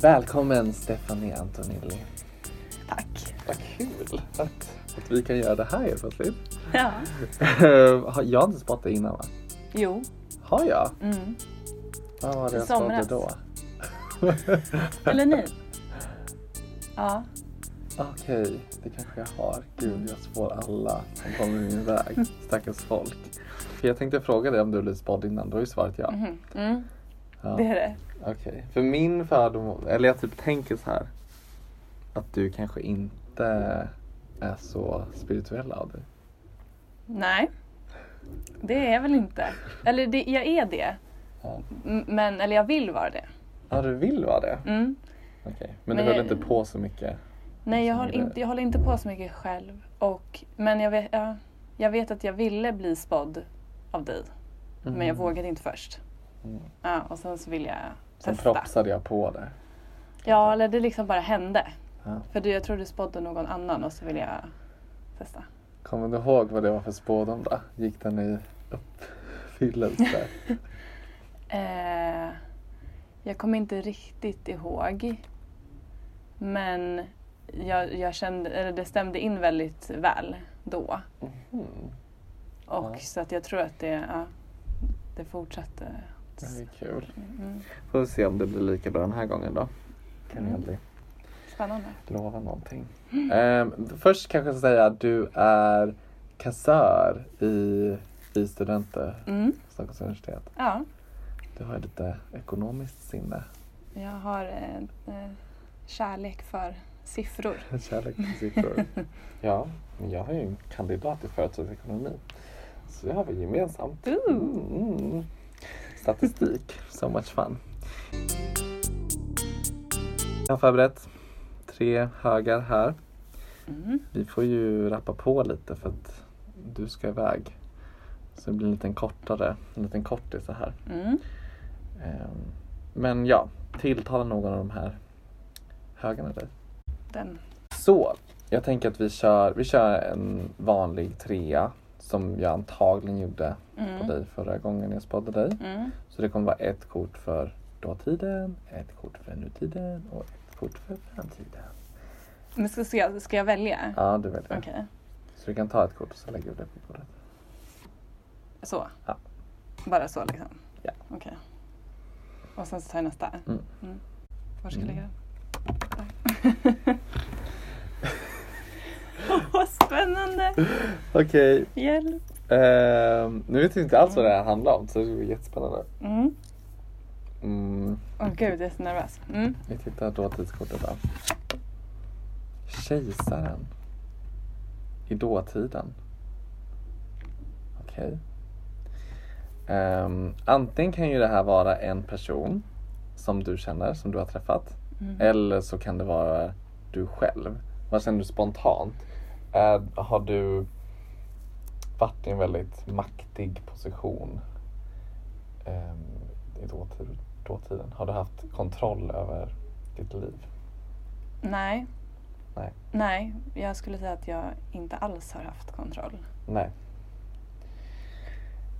Välkommen Stefanie Antonelli. Tack. Vad kul att, att vi kan göra det här helt plötsligt. Ja. Har- jag har inte spottat innan va? Jo. Har jag? Mm. Vad var det jag spottade då? Eller ni? Ja. Okej, det kanske jag har. Gud, jag spår alla som kommer min väg. Stackars folk. För jag tänkte fråga dig om du blivit spådd innan. Då är svaret ja. Mhm. Mm. Ja. Det är det. Okej, för min fördom, eller jag typ tänker så här. Att du kanske inte är så spirituell av dig. Nej. Det är jag väl inte. Eller det, jag är det. Ja. Men, eller jag vill vara det. Ja, du vill vara det? Mm. Okej, men Men du höll jag- inte på så mycket? Nej, jag håller, inte, jag håller inte på så mycket själv. Och, men jag vet, ja, jag vet att jag ville bli spådd av dig. Men jag vågade inte först. Mm. Ja, och sen så ville jag Sen testa. propsade jag på det. Ja, eller det liksom bara hände. Ja. För du, jag tror du spådde någon annan och så ville jag testa. Kommer du ihåg vad det var för spådom då? Gick den i uppfyllelse? Eh, jag kommer inte riktigt ihåg. Men jag, jag kände, eller det stämde in väldigt väl då. Mhm. Och Ja. så att jag tror att det, ja, det fortsatte. Det är kul. Mm. Får se om det blir lika bra den här gången då. Kan Mm. aldrig Spännande. lova någonting. Ehm, först kanske jag ska säga att du är kassör i, i studenter Mm. Stockholms universitet. Ja, Du har lite ekonomiskt sinne. jag har eh, eh, kärlek för siffror. Kärlek till siffror. ja, men jag har ju en kandidat i företagsekonomi. Så det har vi gemensamt. Ooh. Mm, mm. Statistik, so much fun. Jag har förberett tre högar här. Mm. Vi får ju rappa på lite för att du ska iväg. Så det blir en liten kortare, en liten kortis så här. Mm. Ehm, Men ja, tilltala någon av de här högarna dig. Den. Så, jag tänker att vi kör, vi kör en vanlig trea som jag antagligen gjorde på Mm. dig förra gången jag spådde dig. Mm. Så det kommer vara ett kort för dåtiden, ett kort för nutiden och ett kort för framtiden. Men ska, ska, jag, ska jag välja? Ja, du väljer. Okej, Så du kan ta ett kort och så lägger vi det på bordet. så. Ja. Bara så liksom? Ja. Okej. Och sen så tar jag nästa? Mm. Var ska jag Mm. lägga den? Spännande! Okej, Hjälp! ehm, nu vet vi inte alls vad det här handlar om så det blir jättespännande. Mm. Mm, Åh gud, jag är så nervös. Mm. vi tittar dåtidskortet då. Kejsaren. I dåtiden. Okej. Ehm, antingen kan ju det här vara en person som du känner, som du har träffat. Mm. Eller så kan det vara du själv. Vad känner du spontant? Är, har du varit i en väldigt maktig position ehm, i dåtid, dåtiden? Har du haft kontroll över ditt liv? Nej. Nej. Nej, jag skulle säga att jag inte alls har haft kontroll. Nej.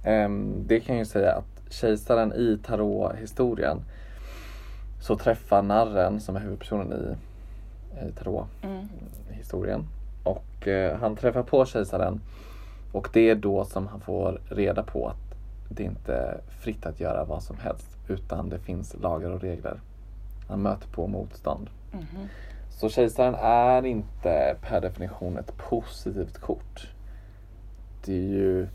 Ehm, det kan ju säga att kejsaren i tarothistorien så träffar narren som är huvudpersonen i, i tarot Mm. Och eh, han träffar på kejsaren och det är då som han får reda på att det inte är fritt att göra vad som helst utan det finns lagar och regler. Han möter på motstånd. Mhm. Så kejsaren är inte per definition ett positivt kort. Det är ju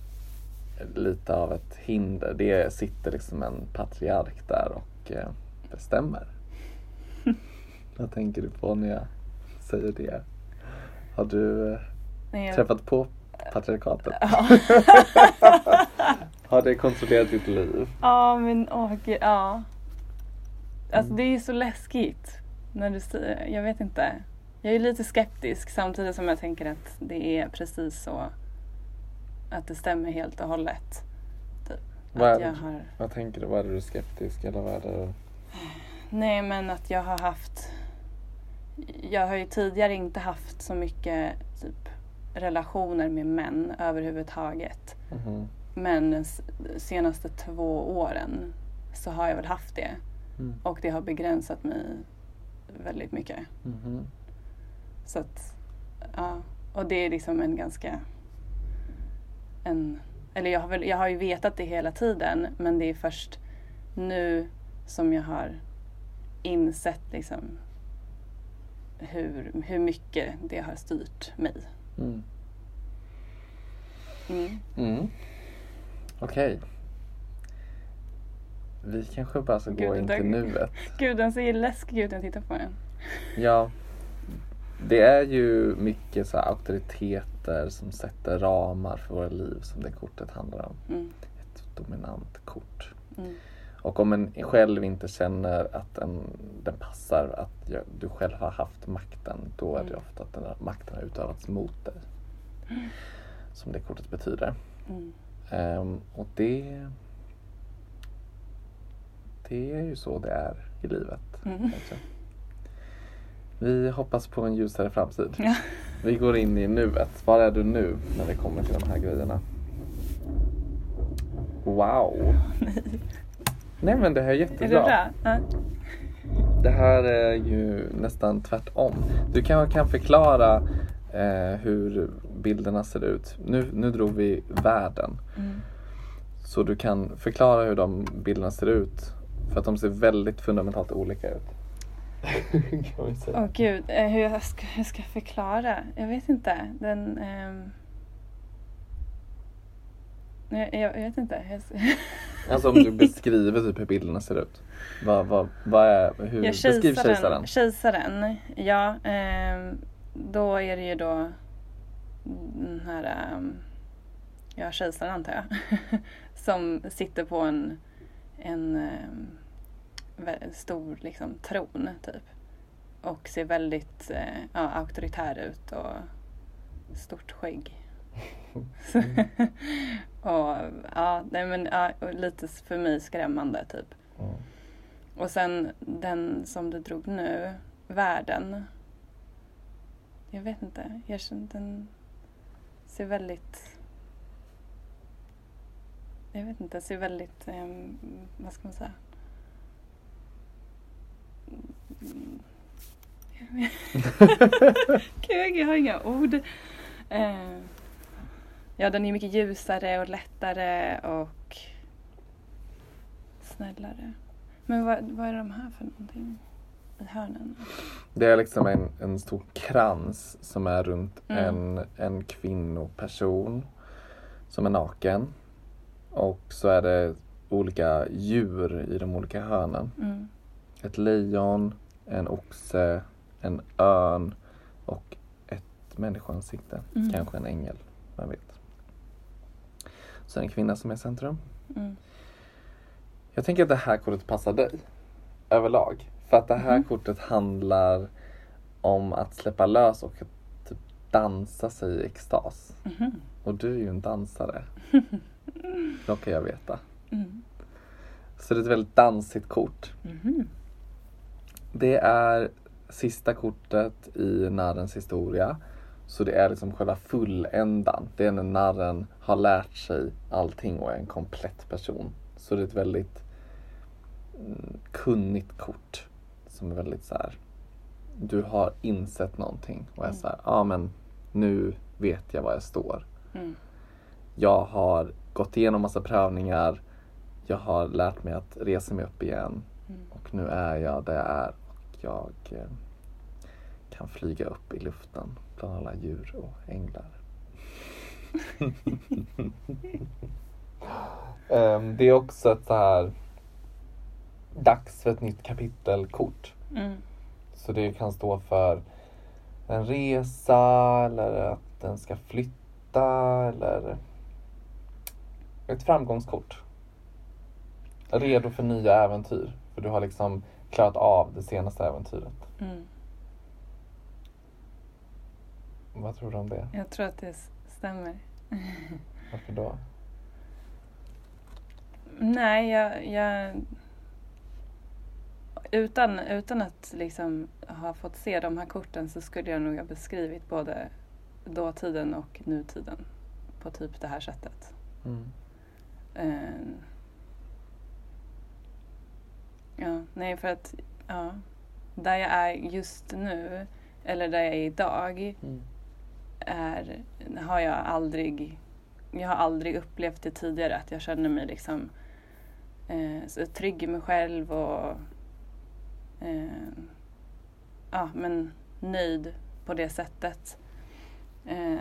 lite av ett hinder. Det sitter liksom en patriark där och eh, bestämmer. Vad tänker du på när jag säger det? Har du eh, jag- träffat på patriarkatet? Ja. Har det kontrollerat ditt liv? Ja, men åh gud, ja. Alltså det är ju så läskigt. När du säger, jag vet inte. Jag är lite skeptisk samtidigt som jag tänker att det är precis så. Att det stämmer helt och hållet. Typ. Vad är jag har, Vad tänker du? Vad är du skeptisk eller vad är det? nej men att jag har haft. Jag har ju tidigare inte haft så mycket typ relationer med män överhuvudtaget. Mhm. Men de senaste två åren så har jag väl haft det. Mm. Och det har begränsat mig väldigt mycket. Mhm. Så att, ja. Och det är liksom en ganska... En, eller jag har, väl, jag har ju vetat det hela tiden men det är först nu som jag har insett liksom hur, hur mycket det har styrt mig. Mm. Mm. Mm. Okej. Vi kanske bara ska gå in till nuet. Gud, den ser läskig ut när jag tittar på den. Ja. Det är ju mycket så auktoriteter som sätter ramar för våra liv som det kortet handlar om. Mm. Ett dominant kort. Mm. Och om en själv inte känner att en, den passar, att jag, du själv har haft makten, då är det Mm. ofta att den här makten har utövats mot dig. Som det kortet betyder. Mm. Ehm, och det det är ju så det är i livet. Mm. kanske. Vi hoppas på en ljusare framtid. Ja. Vi går in i nuet. Var är du nu när det kommer till de här grejerna? Wow! Nej. Nej men det här är Är det jättebra. bra? Ja. Det här är ju nästan tvärtom. Du kanske kan förklara eh, hur bilderna ser ut. Nu, nu drog vi världen. Mm. Så du kan förklara hur de bilderna ser ut. För att de ser väldigt fundamentalt olika ut. Åh gud, eh, hur jag ska, hur ska jag förklara? Jag vet inte. Den... ehm, Jag, jag vet inte. Alltså om du beskriver typ hur bilderna ser ut. Vad, vad, vad är, hur, Ja, beskriv kejsaren. Kejsaren, ja. ehm, då är det ju då den här, ehm, ja kejsaren antar jag, som sitter på en, en ehm, stor liksom tron typ. Och ser väldigt eh, ja, auktoritär ut och stort skägg. Och ja, nej men ja, lite för mig skrämmande typ. Mm. Och sen den som du drog nu, Världen. Jag vet inte, jag känner den ser väldigt... Jag vet inte, ser väldigt... ehm, vad ska man säga? Gud, jag har inga ord. Eh, ja, den är mycket ljusare och lättare och snällare. Men vad, vad är de här för någonting i hörnen? Det är liksom en, en stor krans som är runt Mm. en, en kvinnoperson som är naken. Och så är det olika djur i de olika hörnen. Mm. Ett lejon, en oxe, en örn och ett människoansikte. Mm. Kanske en ängel, vem vet. Så en kvinna som är i centrum. Mm. Jag tänker att det här kortet passar dig överlag. För att det här Mhm. kortet handlar om att släppa lös och att typ dansa sig i extas. Mhm. Och du är ju en dansare. Råkar jag veta. Mm. Så det är ett väldigt dansigt kort. Mhm. Det är sista kortet i narrens historia. Så det är liksom själva fulländan. Det är när narren har lärt sig allting och är en komplett person. Så det är ett väldigt mm, kunnigt kort. Som är väldigt så här. Du har insett någonting och är Mm. så här, ja men nu vet jag var jag står. Mm. Jag har gått igenom massa prövningar. Jag har lärt mig att resa mig upp igen. Mm. Och nu är jag där jag är och jag eh, kan flyga upp i luften bland alla djur och änglar. Ehm, det är också ett så här dags för ett nytt kapitelkort. Mm. Så det kan stå för en resa eller att den ska flytta eller ett framgångskort. Redo för nya äventyr. För du har liksom klarat av det senaste äventyret. Mm. Vad tror du om det? Jag tror att det stämmer. Varför då? Nej, jag... jag utan, utan att liksom ha fått se de här korten så skulle jag nog ha beskrivit både dåtiden och nutiden på typ det här sättet. Mm. Eh, ja, nej för att, ja. där jag är just nu, eller där jag är idag, Mm är, har jag aldrig jag har aldrig upplevt det tidigare att jag känner mig liksom eh, så trygg i mig själv och eh, ja, men nöjd på det sättet. Eh,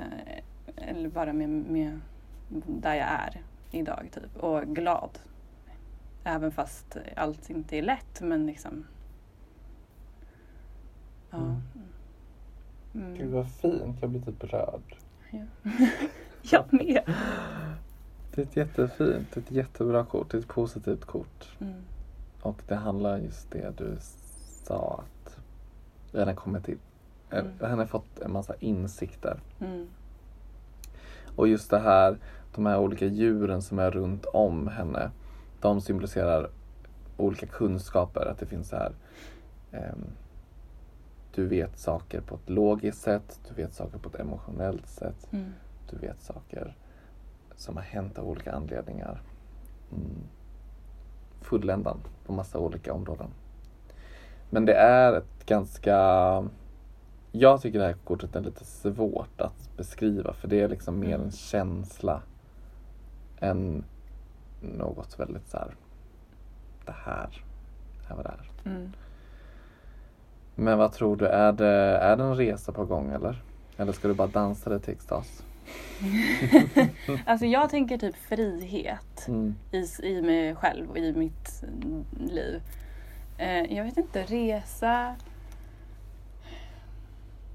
eller bara med, med där jag är idag typ. Och glad. Även fast allt inte är lätt men liksom. Ja. Mm. Mm. Gud vad fint, jag blir typ rörd. Ja. jag med. Det är ett jättefint, ett jättebra kort, det är ett positivt kort. Mm. Och det handlar just det du sa att den har kommit till. Mm. Den har fått en massa insikter. Mm. Och just det här, de här olika djuren som är runt om henne. De symboliserar olika kunskaper. Att det finns så här. ehm, du vet saker på ett logiskt sätt. Du vet saker på ett emotionellt sätt. Mm. Du vet saker som har hänt av olika anledningar. Mm. Fulländan på massa olika områden. Men det är ett ganska... Jag tycker det här kortet är lite svårt att beskriva för det är liksom mer Mm. en känsla än något väldigt så här. Det här är vad det är. Mm. Men vad tror du, är det, är det en resa på gång eller? Eller ska du bara dansa dig till extas? Alltså jag tänker typ frihet Mm. i, i mig själv och i mitt liv. Eh, jag vet inte, resa.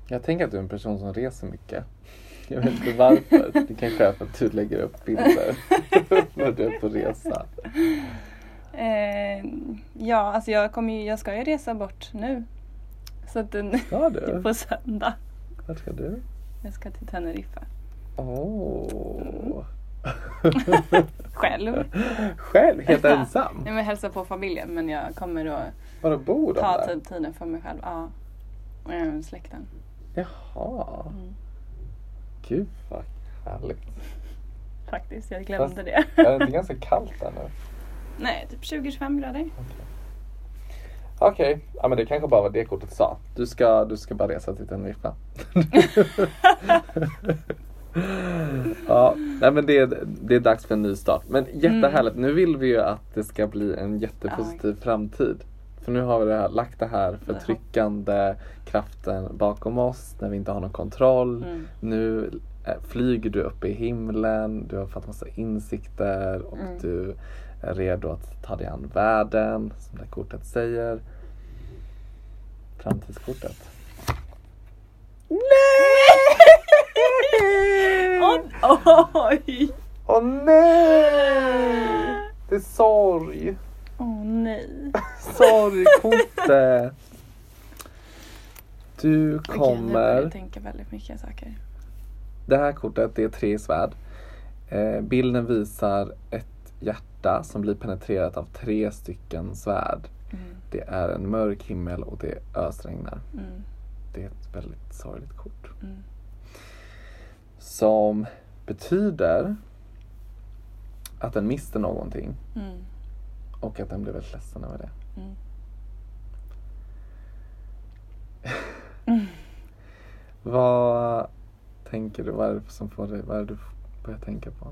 Jag tänker att du är en person som reser mycket. Jag vet inte varför. Det kanske är för att du lägger upp bilder när du är på resa. Eh, ja, alltså jag, kommer ju, jag ska ju resa bort nu. Så att den Ska du? på söndag. Vart ska du? Jag ska till Teneriffa. Åh. Själv. Själv? Helt ensam? Nej men hälsa på familjen men jag kommer att Var bor de ta där? tid, tiden för mig själv. Ja. Och släkten. Jaha. Mm. Gud vad härligt. Faktiskt, jag glömde Fast- det. Är det inte ganska kallt där nu? Nej, typ 20-25 grader. Okej, ja men det kanske bara var det kortet sa. Du ska, du ska bara resa till Teneriffa. ja, nej men det är, det är dags för en ny start. Men jättehärligt. Nu vill vi ju att det ska bli en jättepositiv framtid. För nu har vi det här, lagt det här förtryckande kraften bakom oss när vi inte har någon kontroll. Mm. Nu eh, flyger du upp i himlen, du har fått massa insikter och Mm. du redo att ta dig an världen, som det här kortet säger. Framtidskortet. Åh, oj! Åh nej! Det är sorg. Åh nej. Sorgkortet. Du Okej, nu kommer... jag tänka väldigt mycket saker. Det här kortet det är tre svärd. Eh, bilden visar ett hjärta som blir penetrerat av tre stycken svärd. Mm. Det är en mörk himmel och det ösregnar. Mm. Det är ett väldigt sorgligt kort. Mm. Som betyder att den mister någonting Mm. och att den blir väldigt ledsen över det. Mm. Vad tänker du? Vad är det som får dig, vad är det du börjar tänka på?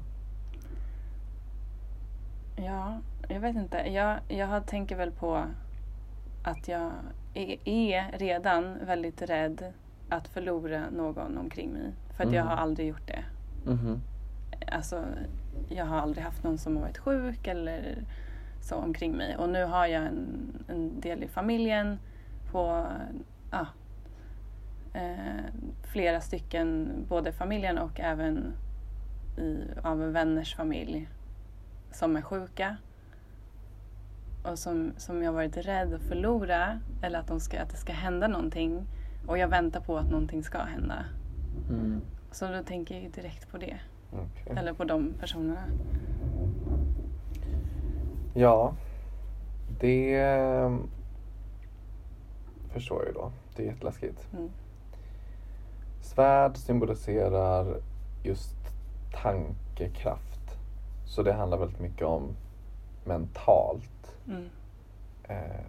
Ja, jag vet inte. Jag, jag tänker väl på att jag är, är redan väldigt rädd att förlora någon omkring mig. För att jag Mm. har aldrig gjort det. Mhm. Alltså, jag har aldrig haft någon som har varit sjuk eller så omkring mig. Och nu har jag en, en del i familjen på ja, eh, flera stycken, både familjen och även i, av vänners familj som är sjuka. Och som, som jag varit rädd att förlora eller att, de ska, att det ska hända någonting. Och jag väntar på att någonting ska hända. Mm. Så då tänker jag direkt på det. Okej. Eller på de personerna. Ja, det eh, förstår jag ju då. Det är jätteläskigt. Mm. Svärd symboliserar just tankekraft. Så det handlar väldigt mycket om mentalt. Mm. Eh,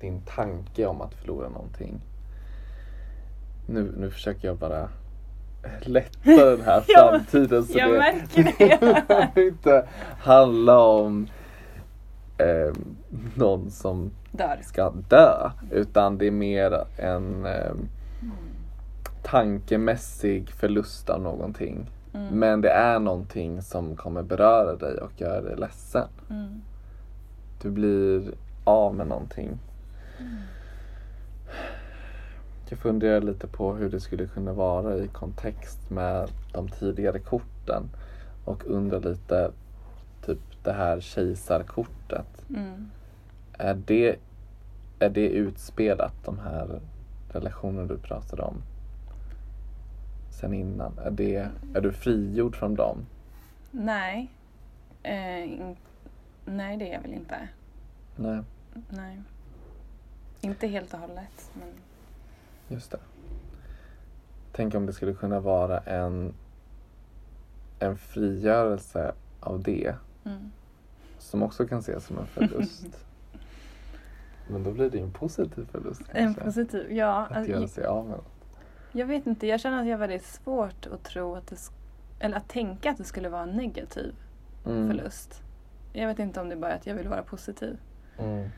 din tanke om att förlora någonting. Nu, nu försöker jag bara lätta den här framtiden så jag det märker det. inte handla om eh, någon som Dör. ska dö utan det är mer en eh, tankemässig förlust av någonting. Mm. Men det är någonting som kommer beröra dig och göra dig ledsen. Mm. Du blir av med någonting. Jag funderar lite på hur det skulle kunna vara i kontext med de tidigare korten. Och undrar lite, typ det här kejsarkortet. Mm. Är det, är det utspelat, de här relationerna du pratade om? Sen innan. Är, det, är du frigjord från dem? Nej. Eh, in, nej, det är jag väl inte. Nej, Nej. Inte helt och hållet. Men... just det. Tänk om det skulle kunna vara en, en frigörelse av det. Mm. Som också kan ses som en förlust. Men då blir det ju en positiv förlust En kanske. positiv, ja. Att Alltså, göra sig av med något. Jag vet inte, jag känner att jag har väldigt svårt att tro att det eller att tänka att det skulle vara en negativ Mm. förlust. Jag vet inte om det är bara att jag vill vara positiv. Mm.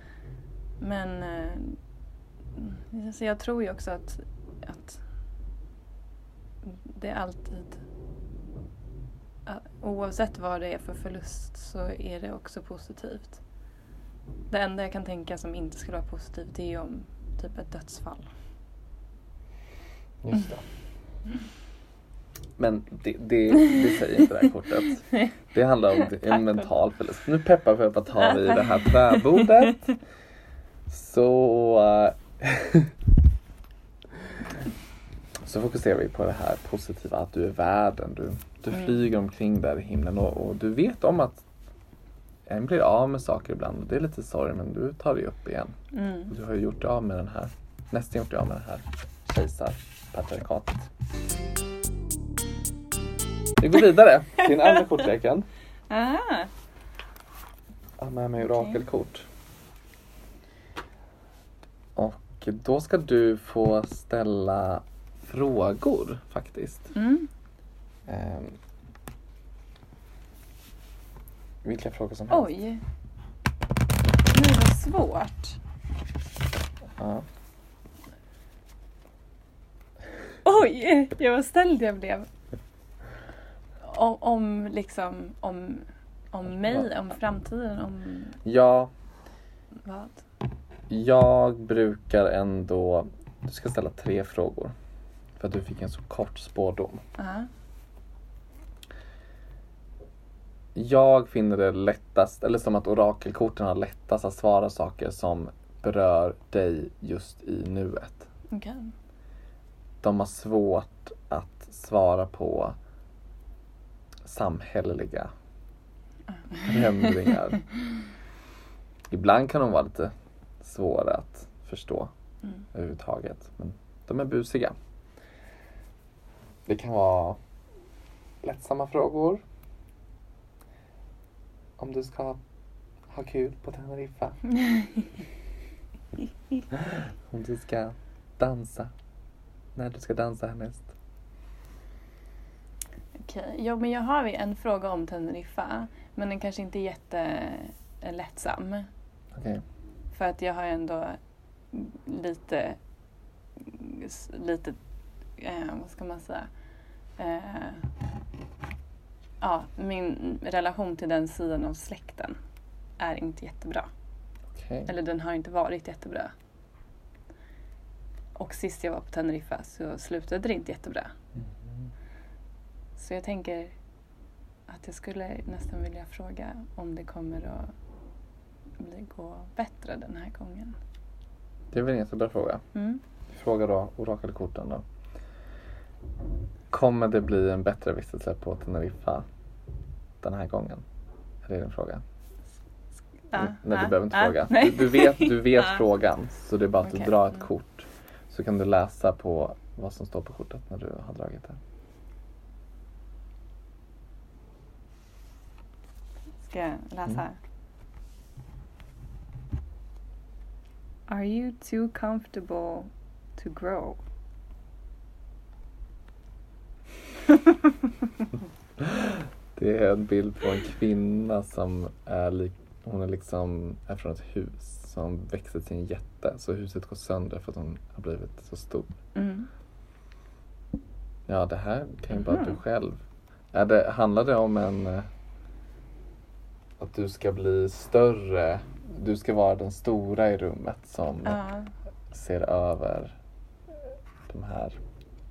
Men eh, så jag tror ju också att, att det är alltid oavsett vad det är för förlust så är det också positivt. Det enda jag kan tänka som inte skulle vara positivt det är om typ ett dödsfall. Just det. Men det, det, det säger inte det här kortet. Det handlar om en mental förlust. Nu peppar för att ta Ja, vi det här träbordet. Så, eh, så fokuserar vi på det här positiva, att du är världen. Du, du Mm. flyger omkring där i himlen och, och du vet om att en blir av med saker ibland. Det är lite sorg men du tar dig upp igen. Mm. Du har ju gjort dig av med den här, nästan gjort dig av med det här kejsarpatriarkatet. Vi går vidare till den andra kortleken. Aha. Jag har med mig orakelkort. Och då ska du få ställa frågor faktiskt. Mm. Ehm, vilka frågor som helst. Oj. Nu var svårt. Ja. Oj, jag var ställd jag blev. Om, om liksom, om, om mig, om framtiden, om ja, vad? jag brukar ändå... Du ska ställa tre frågor. För att du fick en så kort spårdom. Ja. Jag finner det lättast, eller som att orakelkorten har lättast att svara saker som berör dig just i nuet. Okej. De har svårt att svara på samhälleliga förändringar. Ibland kan de vara lite svåra att förstå Mm. överhuvudtaget. Men de är busiga. Det kan vara lättsamma frågor. Om du ska ha kul på Teneriffa. Om du ska dansa. När du ska dansa härnäst. Okej, ja, men jag har en fråga om Teneriffa. Men den kanske inte är jättelättsam. Okej. För att jag har ändå lite, lite, eh, vad ska man säga? Eh, ja, min relation till den sidan av släkten är inte jättebra. Okej. Eller den har inte varit jättebra. Och sist jag var på Teneriffa så slutade det inte jättebra. Mhm. Så jag tänker att jag skulle nästan vilja fråga om det kommer att bli, gå bättre den här gången. Det är väl en jättebra fråga. Mm. Fråga då orakelkorten då. Kommer det bli en bättre vistelse på Teneriffa den här gången? Är det din fråga? Ja, Nej, ja, du behöver inte ja, fråga. Du, du vet, du vet Ja. frågan. Så det är bara att Okej, du drar ett mm. kort. Så kan du läsa på vad som står på kortet när du har dragit det. Ska jag läsa? Mm. Are you too comfortable to grow? Det är en bild på en kvinna som är hon är liksom är från ett hus som växer till en jätte. Så huset går sönder för att hon har blivit så stor. Mm. Ja, det här kan ju bara du Mhm. själv. Är det, handlar det om en... eh, Att du ska bli större? Du ska vara den stora i rummet som Ja. ser över de här,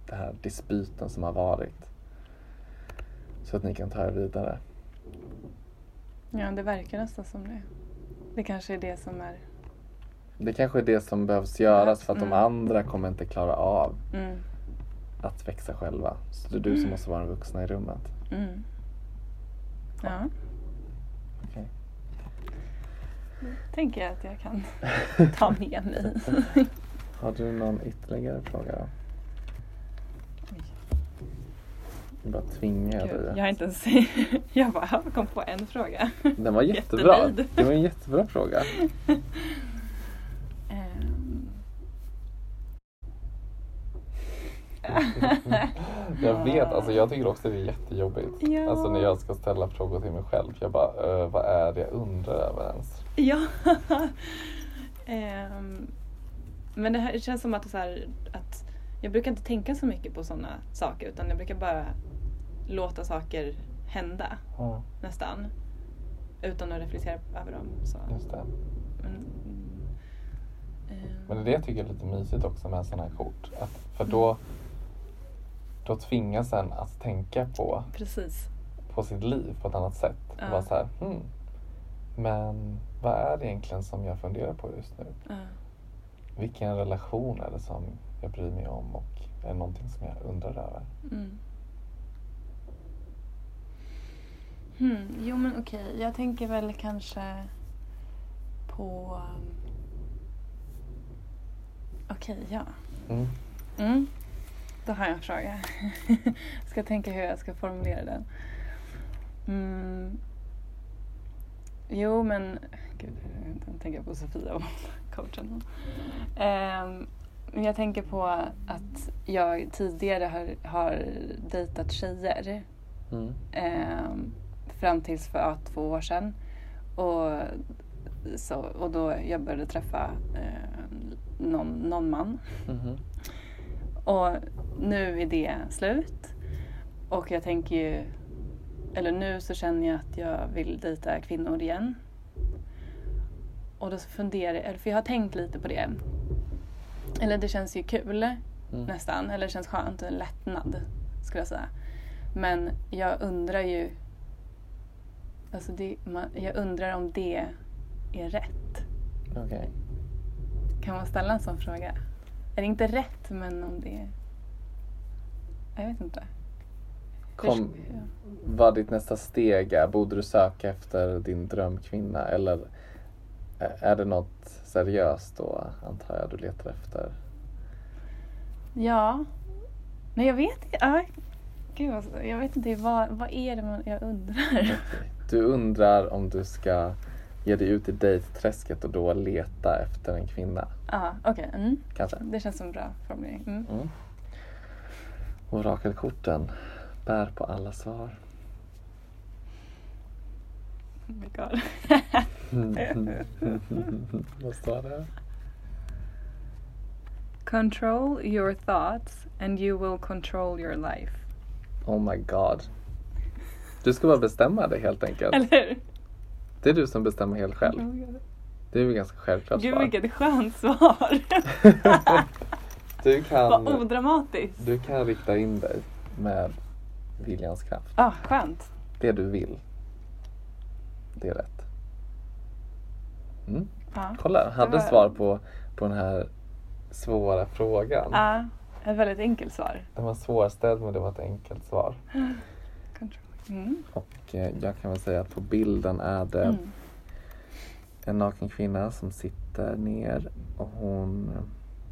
den här dispyten som har varit. Så att ni kan ta er vidare. ja, det verkar nästan som det. Det kanske är det som är... Det kanske är det som behövs göras för att de Mm. andra kommer inte klara av Mm. att växa själva. Så det är du som måste vara den vuxna i rummet. Mm. Ja, Okej. tänker jag att jag kan ta med mig. Har du någon ytterligare fråga då? Jag bara tvingar Gud, dig. jag har inte ens... jag bara kom på en fråga. Den var jättebra. Jättenöjd. Det var en jättebra fråga. Jag vet, alltså jag tycker också det är jättejobbigt. Ja. Alltså när jag ska ställa frågor till mig själv. Jag bara, "Ö, vad är det jag undrar över ens? Ja. Ehm, men det, här, det känns som att, så här, att jag brukar inte tänka så mycket på sådana saker utan jag brukar bara låta saker hända Ja, nästan. Utan att reflektera över dem. Så. just det. Men, mm, Men det är det jag tycker är lite mysigt också med sådana här kort. Att, för då, då tvingas en att tänka på, Precis. på sitt liv på ett annat sätt. Ja. Och vara så här, hmm, men vad är det egentligen som jag funderar på just nu? Ja. Vilken relation är det som jag bryr mig om och är det någonting som jag undrar över? Mm. Hmm, jo men okej, jag tänker väl kanske på... um, Okej, ja. Mm. Mm. Då har jag en fråga. ska tänka hur jag ska formulera den. Mm. Jo men, gud, jag tänker på Sofia och coachen. Um, jag tänker på att jag tidigare har, har dejtat tjejer. Mm. ehm, fram tills för två år sedan. Och, så, och då jag började träffa eh, någon, någon man. Mhm. Och nu är det slut. Och jag tänker ju, eller nu så känner jag att jag vill dejta kvinnor igen. Och då funderar jag, för jag har tänkt lite på det. Eller det känns ju kul Mm. nästan, eller det känns skönt, en lättnad skulle jag säga. Men jag undrar ju, alltså det, man, jag undrar om det är rätt. Okej. Kan man ställa en sån fråga? Är det inte rätt men om det. Jag vet inte. Kom, vad ditt nästa steg är? Borde du söka efter din drömkvinna eller är det något seriöst då antar jag du letar efter? Ja. Nej jag vet inte. Gud, alltså, jag vet inte. Vad, vad är det man, jag undrar? Du undrar om du ska ge dig ut i dejtträsket och då leta efter en kvinna, Ja, okej. Mm. kanske? Det känns som en bra formulering. Mm. Mm. Orakelkorten bär på alla svar. Oh my God. Vad står det? Control your thoughts and you will control your life. Oh my god. Du ska bara bestämma det helt enkelt. Eller hur? Det är du som bestämmer helt själv. Oh. Det är väl ganska självklart Gud svar. vilket skönt svar. Du Vad kan, odramatiskt. du kan rikta in dig med viljans kraft. Ah, skönt. Det du vill. Det är rätt. Mm. Ja. Kolla, hade var- svar på, på den här svåra frågan. Ja, ett väldigt enkelt svar. Den var svårställd men det var ett enkelt svar. Control. Mm. Och eh, jag kan väl säga att på bilden är det Mm. en naken kvinna som sitter ner och hon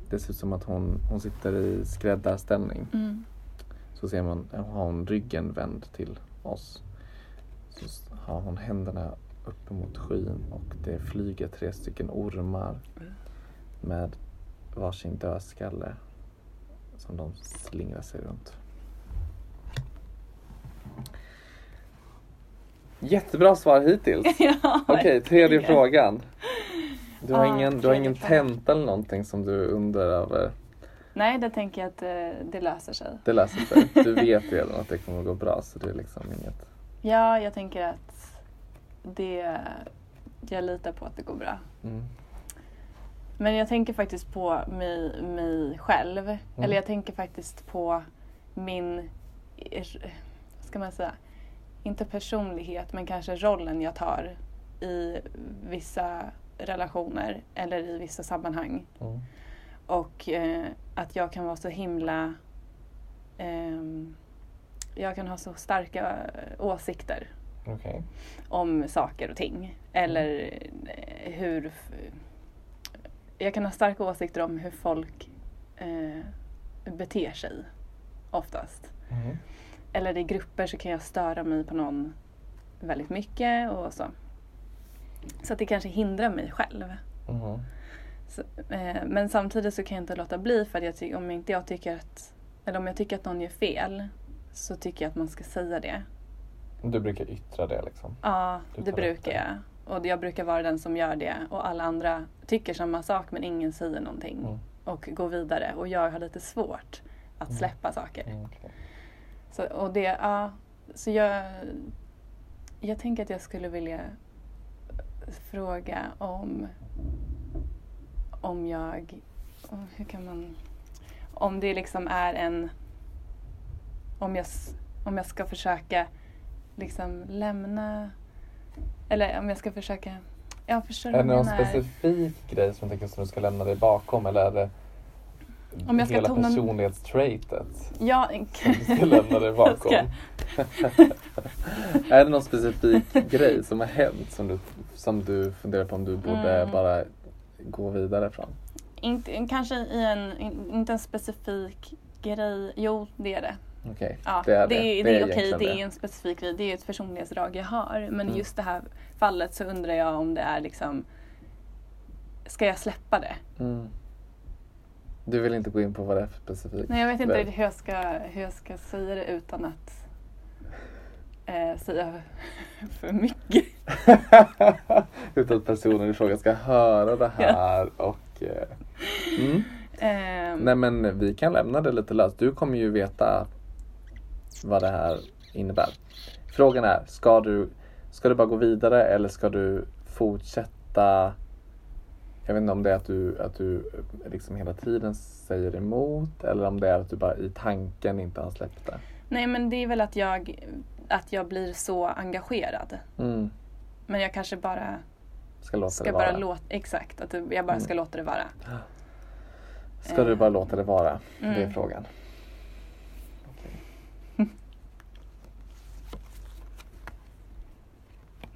det ser ut som att hon, hon sitter i skräddarställning. Mm. Så ser man, har hon ryggen vänd till oss. Så har hon händerna uppe mot skyn och det flyger tre stycken ormar med varsin dödskalle som de slingrar sig runt. Jättebra svar hittills. ja, Okej, tredje verkligen. frågan. Du har, ingen, du har tredje ingen tenta eller någonting som du undrar över? Nej, det tänker jag att eh, det löser sig. Det löser sig. Du vet redan att det kommer att gå bra så det är liksom inget... Ja, jag tänker att det... Jag litar på att det går bra. Mm. Men jag tänker faktiskt på mig, mig själv. Eller jag tänker faktiskt på min, er- vad ska man säga, inte personlighet men kanske rollen jag tar i vissa relationer eller i vissa sammanhang. Mm. Och eh, att jag kan vara så himla... ehm, jag kan ha så starka eh, åsikter Okej. om saker och ting. Eller eh, hur... Jag kan ha starka åsikter om hur folk eh, beter sig oftast. Mm. Eller i grupper så kan jag störa mig på någon väldigt mycket och så. Så att det kanske hindrar mig själv. Mhm. Så, eh, men samtidigt så kan jag inte låta bli för att jag ty- om inte jag tycker att eller om jag tycker att någon gör fel så tycker jag att man ska säga det. Du brukar yttra det liksom? Ja, Du det brukar det. jag. Och jag brukar vara den som gör det och alla andra tycker samma sak men ingen säger någonting Mm. och går vidare. Och jag har lite svårt att Mm. släppa saker. Mm, okej. Så, och det, ja, så jag, jag tänker att jag skulle vilja fråga om om jag, hur kan man, om det liksom är en, om jag, om jag ska försöka liksom lämna, eller om jag ska försöka, jag förstår Är det någon menar. specifik grej som du tänker som du ska lämna dig bakom eller är det Om jag ska hela tona- personlighetstraitet Ja, som du ska lämna dig bakom? ska- är det någon specifik grej som har hänt som du, som du funderar på om du borde Mm. bara gå vidare från? Inte, kanske i en, in- inte en specifik grej. Jo, det är det. Okej, Ja, det är det. det, är, Det är det är okej, egentligen det är en specifik grej. Det är ett personlighetsdrag jag har. Men Mm. i just det här fallet så undrar jag om det är liksom Ska jag släppa det? Mm. Du vill inte gå in på vad det är för specifikt? Nej, jag vet inte hur jag ska, hur jag ska säga det utan att eh, säga för mycket. Utan att personen i fråga ska höra det här och... eh, Mm. Ehm, Nej men vi kan lämna det lite löst. Du kommer ju veta vad det här innebär. Frågan är, ska du, ska du bara gå vidare eller ska du fortsätta? Jag vet inte om det är att du, att du eh, liksom hela tiden säger emot eller om det är att du bara i tanken inte har släppt det. Nej, men det är väl att jag, att jag blir så engagerad. Mm. Men jag kanske bara Ska låta ska det vara. bara låta, exakt, att jag bara ska Mm. låta det vara. Ska du bara låta det vara? Det är Mm. frågan.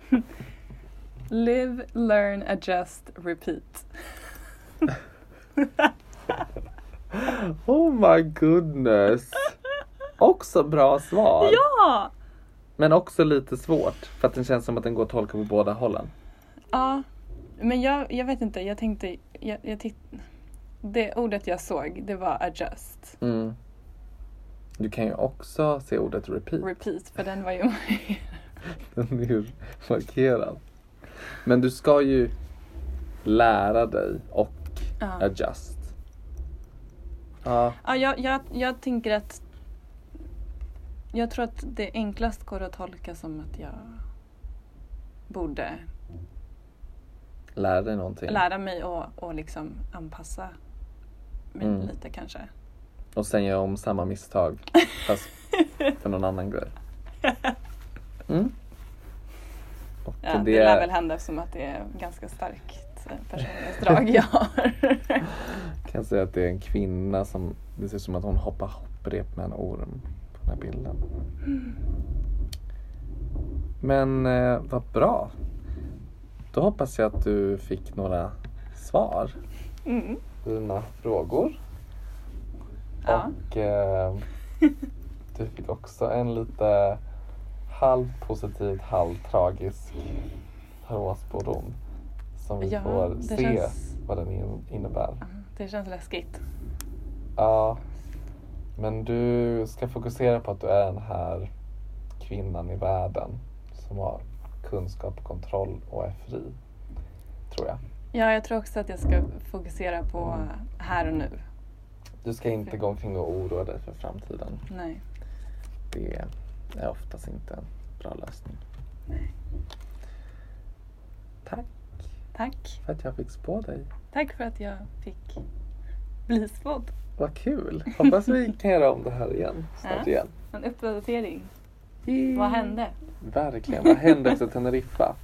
Live, learn, adjust, repeat. Oh my goodness! Också bra svar. Ja! Men också lite svårt för att den känns som att den går att tolka på båda hållen. Ja, men jag, jag vet inte, jag tänkte, jag, jag titt, det ordet jag såg det var adjust, Mm. Du kan ju också se ordet repeat. repeat, för den var ju Den är ju markerad. Men du ska ju lära dig och ja. adjust. Ja, Ja, jag, jag, jag tänker att jag tror att det enklast går att tolka som att jag borde lär dig någonting. lära mig och, och liksom anpassa mig Mm. lite kanske. Och sen göra om samma misstag fast för någon annan grej. Mm. Och Ja, det, det, lär väl hända eftersom att det är ganska starkt eh, personlighetsdrag jag har. kan säga att det är en kvinna som, det ser ut som att hon hoppar hopprep med en orm på den här bilden. Men eh, vad bra. Då hoppas jag att du fick några svar Mm. på dina frågor. Ja. Och eh, du fick också en lite halvpositivt, halvtragisk tarotspådom. som vi Ja, får se känns- vad den in- innebär. Det känns läskigt. Ja, men du ska fokusera på att du är den här kvinnan i världen som har kunskap kontroll och är fri. Tror jag. Ja, jag tror också att jag ska fokusera på här och nu. Du ska inte gå omkring och oroa dig för framtiden. Nej. Det är oftast inte en bra lösning. Nej. Tack Tack. för att jag fick spå dig. Tack för att jag fick bli spådd. Vad kul! Hoppas vi kan göra om det här igen. Snart Ja. igen. En uppdatering. Vad hände? Verkligen. Vad hände efter Teneriffa?